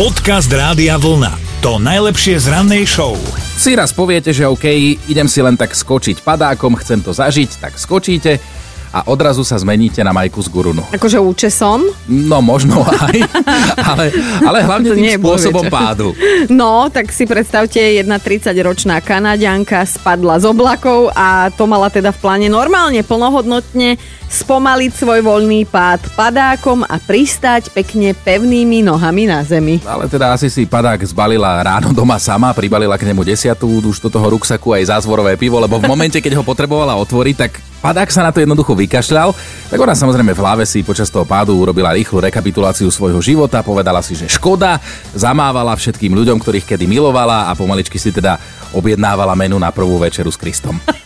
Podcast Rádia Vlna. To najlepšie z rannej show. Si raz poviete, že OK, idem si len tak skočiť padákom, chcem to zažiť, tak skočíte a odrazu sa zmeníte na Majku z Gurunu. Akože účesom? No možno aj, ale, ale hlavne tým spôsobom večer. pádu. No, tak si predstavte, jedna 30-ročná Kanaďanka spadla z oblakov a to mala teda v pláne normálne, plnohodnotne spomaliť svoj voľný pád padákom a pristať pekne pevnými nohami na zemi. Ale teda asi si padák zbalila ráno doma sama, pribalila k nemu desiatú už do toho ruksaku aj zázvorové pivo, lebo v momente, keď ho potrebovala otvoriť, tak padák sa na to jednoducho vykašľal. Tak ona samozrejme v hlave si počas toho pádu urobila rýchlu rekapituláciu svojho života, povedala si, že škoda, zamávala všetkým ľuďom, ktorých kedy milovala a pomaličky si teda objednávala menu na prvú večeru s Kristom.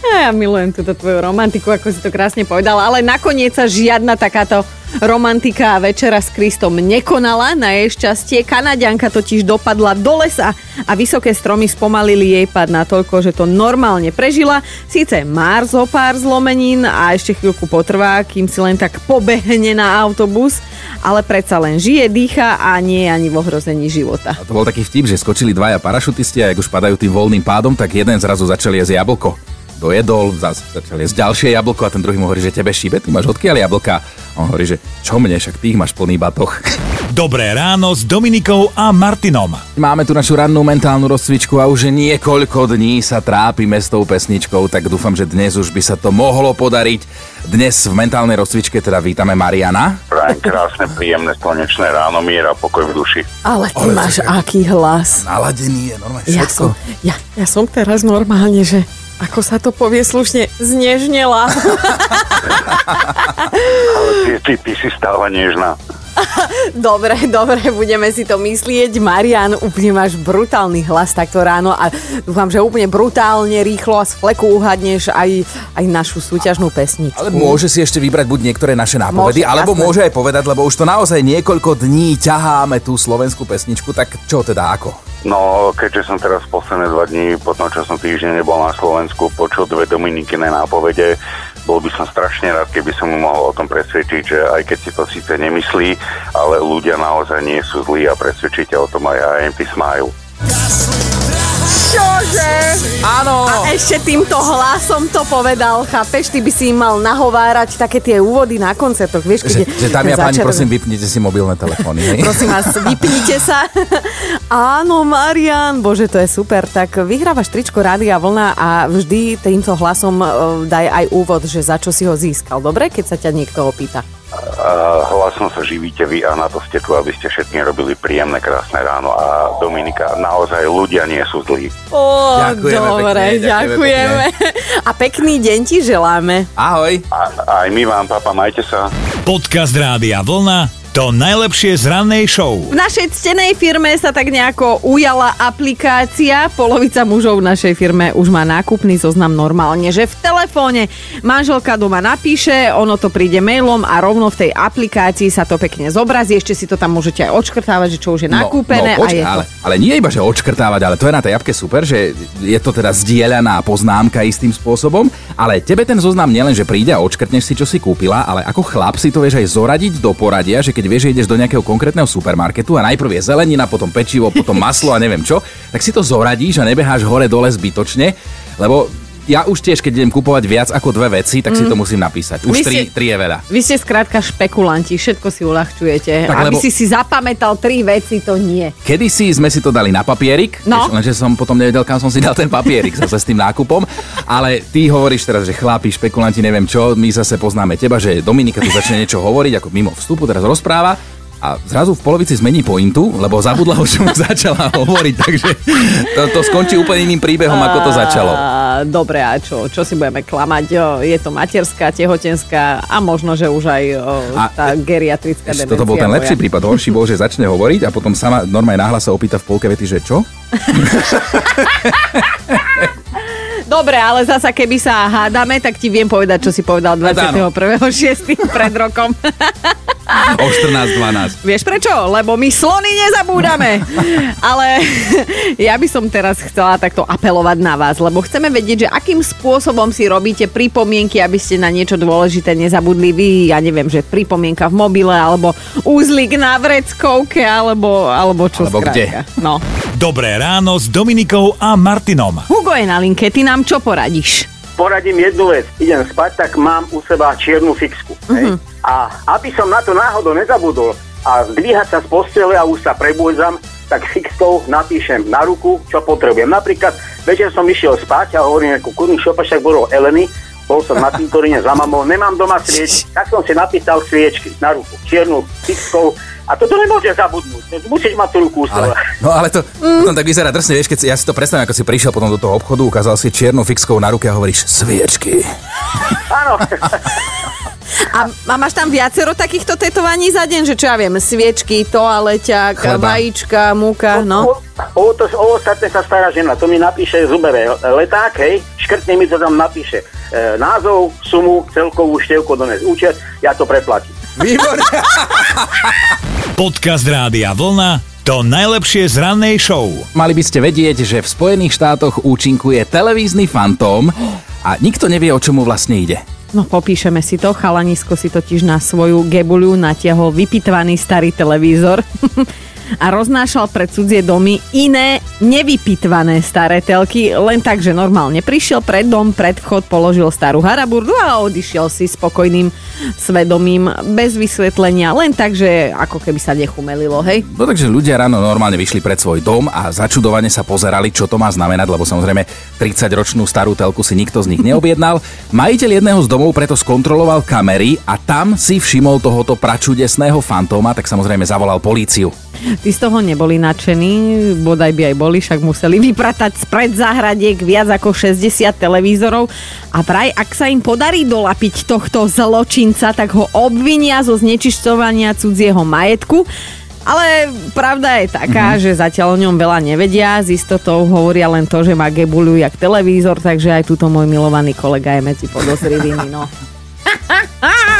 Ja milujem túto tvoju romantiku, ako si to krásne povedala, ale nakoniec sa žiadna takáto romantika a večera s Kristom nekonala. Na jej šťastie Kanaďanka totiž dopadla do lesa a vysoké stromy spomalili jej pad natoľko, že to normálne prežila. Síce má zo pár zlomenín a ešte chvíľku potrvá, kým si len tak pobehne na autobus, ale predsa len žije, dýcha a nie je ani v ohrození života. A to bol taký vtip, že skočili dvaja parašutisti a ak už padajú tým voľným pádom, tak jeden zrazu začal jesť jablko. Dojedol, zase začal jesť ďalšie jablko a ten druhý mu hovorí, že tebe šíbe, ty máš odkiaľ jablka? A on hovorí, že čo mne, však ty ich máš plný batoh. Dobré ráno s Dominikou a Martinom. Máme tu našu rannú mentálnu rozcvičku a už niekoľko dní sa trápime s tou pesničkou, tak dúfam, že dnes už by sa to mohlo podariť. Dnes v mentálnej rozcvičke teda vítame Mariana. Prajem krásne, príjemné, slnečné ráno, mier a pokoj v duši. Ale ty máš aký hlas. Naladený je normálne Ja všetko. som, ja, ja som teraz normálne, že ako sa to povie slušne, znežnela. Ale ty, ty, ty si stále nežná. dobre, dobre, budeme si to myslieť. Marian, úplne máš brutálny hlas takto ráno a dúfam, že úplne brutálne, rýchlo a z fleku uhadneš aj, aj našu súťažnú pesničku. Ale môže si ešte vybrať buď niektoré naše nápovedy, Môže, alebo jasné. môže aj povedať, lebo už to naozaj niekoľko dní ťaháme tú slovenskú pesničku, tak čo teda ako? No, keďže som teraz posledné dva dní, po tom, čo som týždeň nebol na Slovensku, počul dve Dominikine nápovede, bol by som strašne rád, keby som mu mohol o tom presvedčiť, že aj keď si to síce nemyslí, ale ľudia naozaj nie sú zlí a presvedčíte o tom aj IMP Smile. Čože? Áno! A ešte týmto hlasom to povedal, chápeš? Ty by si im mal nahovárať také tie úvody na koncertoch, vieš? Že, že dámy a ten páni, začiatok- prosím, vypnite si mobilné telefóny. Hej? Prosím vás, vypnite sa. Áno, Marian, bože, to je super. Tak vyhrávaš tričko Rádia Vlna a vždy týmto hlasom e, daj aj úvod, že za čo si ho získal. Dobre, keď sa ťa niekto opýta. A hlasom sa živíte vy a na to ste tu, aby ste všetkým robili príjemné, krásne ráno. A Dominika, naozaj ľudia nie sú zlí. Ó, Ďakujeme dobre, pekne, ďakujeme ďakujeme. A pekný deň ti želáme. Ahoj! A, aj my vám, papa, majte sa. Podcast Rádia Vlna. To najlepšie z rannej show. V našej ctenej firme sa tak nejako ujala aplikácia. Polovica mužov v našej firme už má nákupný zoznam normálne, že v telefóne manželka doma napíše, ono to príde mailom a rovno v tej aplikácii sa to pekne zobrazí. Ešte si to tam môžete aj odškrtávať, že čo už je nakúpené. No, no, a je to... ale, ale nie iba, že odškrtávať, ale to je na tej apke super, že je to teda zdieľaná poznámka istým spôsobom, ale tebe ten zoznam nielen, že príde a odškrtneš si, čo si kúpila, ale ako chlap si to vieš aj zoradiť do poradia, že keď vieš, že ideš do nejakého konkrétneho supermarketu a najprv je zelenina, potom pečivo, potom maslo a neviem čo, tak si to zoradíš a nebeháš hore-dole zbytočne, lebo ja už tiež, keď idem kupovať viac ako dve veci, tak si to musím napísať. Už Vy tri, ste- tri je veľa. Vy ste skrátka špekulanti, všetko si uľahčujete. Tak, Aby lebo- si si zapamätal tri veci, to nie. Kedysi sme si to dali na papierik, No. lenže som potom nevedel, kam som si dal ten papierik zase s tým nákupom, ale ty hovoríš teraz, že chlapi, špekulanti, neviem čo, my zase poznáme teba, že Dominika tu začne niečo hovoriť, ako mimo vstupu teraz rozpráva a zrazu v polovici zmení pointu, lebo zabudla, o čom začala hovoriť, takže to, to skončí úplne iným príbehom, ako to začalo. Dobre, a čo, čo si budeme klamať? Je to materská, tehotenská a možno, že už aj A- tá geriatrická Ešte demencia. toto bol ten lepší moja. prípad. Horší bol, že začne hovoriť a potom sama normálne nahlas sa opýta v polke vety, že čo? Dobre, ale zasa keby sa hádame, tak ti viem povedať, čo si povedal áno. 21.6. pred rokom. o 14.12. Vieš prečo? Lebo my slony nezabúdame. Ale ja by som teraz chcela takto apelovať na vás, lebo chceme vedieť, že akým spôsobom si robíte pripomienky, aby ste na niečo dôležité nezabudli vy. Ja neviem, že pripomienka v mobile, alebo úzlik na vreckovke, alebo, alebo čo Alebo kde? No. Dobré ráno s Dominikou a Martinom. Hugo je na linke, ty nám čo poradíš? poradím jednu vec. Idem spať, tak mám u seba čiernu fixku. Uh-huh. A aby som na to náhodou nezabudol a zdvíhať sa z postele a už sa prebúdzam, tak fixkou napíšem na ruku, čo potrebujem. Napríklad večer som išiel spať a hovorím, ako kurný šopa, však bolo Eleny, bol som na cintoríne za mamou, nemám doma sviečky, tak som si napísal sviečky na ruku, čiernu fixkou a toto nemôže zabudnúť, musíš mať tú ruku Ale, no ale to, no, tak vyzerá drsne, vieš, keď si, ja si to predstavím, ako si prišiel potom do toho obchodu, ukázal si čiernu fixkou na ruke a hovoríš sviečky. Áno, A, a máš tam viacero takýchto tetovaní za deň, že čo ja viem, sviečky, toaleťak, Chleba. vajíčka, múka, no. O, o, to, o ostatné sa stará žena, to mi napíše zubere leták, hej, škrtne mi to tam napíše e, názov, sumu, celkovú števku dones účet, ja to preplatím. Výborne. Podcast Rádia Vlna to najlepšie z rannej show. Mali by ste vedieť, že v Spojených štátoch účinkuje televízny fantóm a nikto nevie, o čomu vlastne ide. No popíšeme si to, chalanisko si totiž na svoju gebuľu natiahol vypitvaný starý televízor a roznášal pre cudzie domy iné nevypitvané staré telky, len tak, že normálne prišiel pred dom, pred vchod, položil starú haraburdu a odišiel si spokojným svedomím, bez vysvetlenia, len tak, že ako keby sa nechumelilo, hej? No takže ľudia ráno normálne vyšli pred svoj dom a začudovane sa pozerali, čo to má znamenať, lebo samozrejme 30-ročnú starú telku si nikto z nich neobjednal. Majiteľ jedného z domov preto skontroloval kamery a tam si všimol tohoto pračudesného fantóma, tak samozrejme zavolal políciu. Tí z toho neboli nadšení, bodaj by aj boli, však museli vypratať spred záhradiek viac ako 60 televízorov a vraj, ak sa im podarí dolapiť tohto zločinca, tak ho obvinia zo znečišťovania cudzieho majetku. Ale pravda je taká, mm-hmm. že zatiaľ o ňom veľa nevedia, s istotou hovoria len to, že má gebuľu jak televízor, takže aj túto môj milovaný kolega je medzi podozrivými, no.